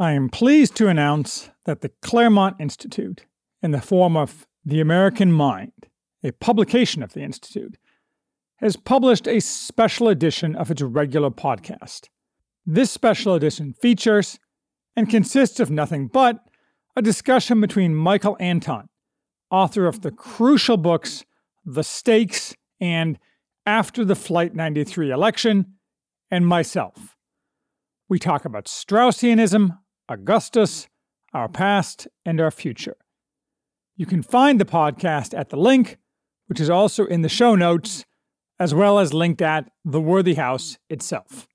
I am pleased to announce that the Claremont Institute, in the form of The American Mind, a publication of the Institute, has published a special edition of its regular podcast. This special edition features and consists of nothing but a discussion between Michael Anton, author of the crucial books The Stakes and After the Flight 93 Election, and myself. We talk about Straussianism, Augustus, our past, and our future. You can find the podcast at the link, which is also in the show notes, as well as linked at The Worthy House itself.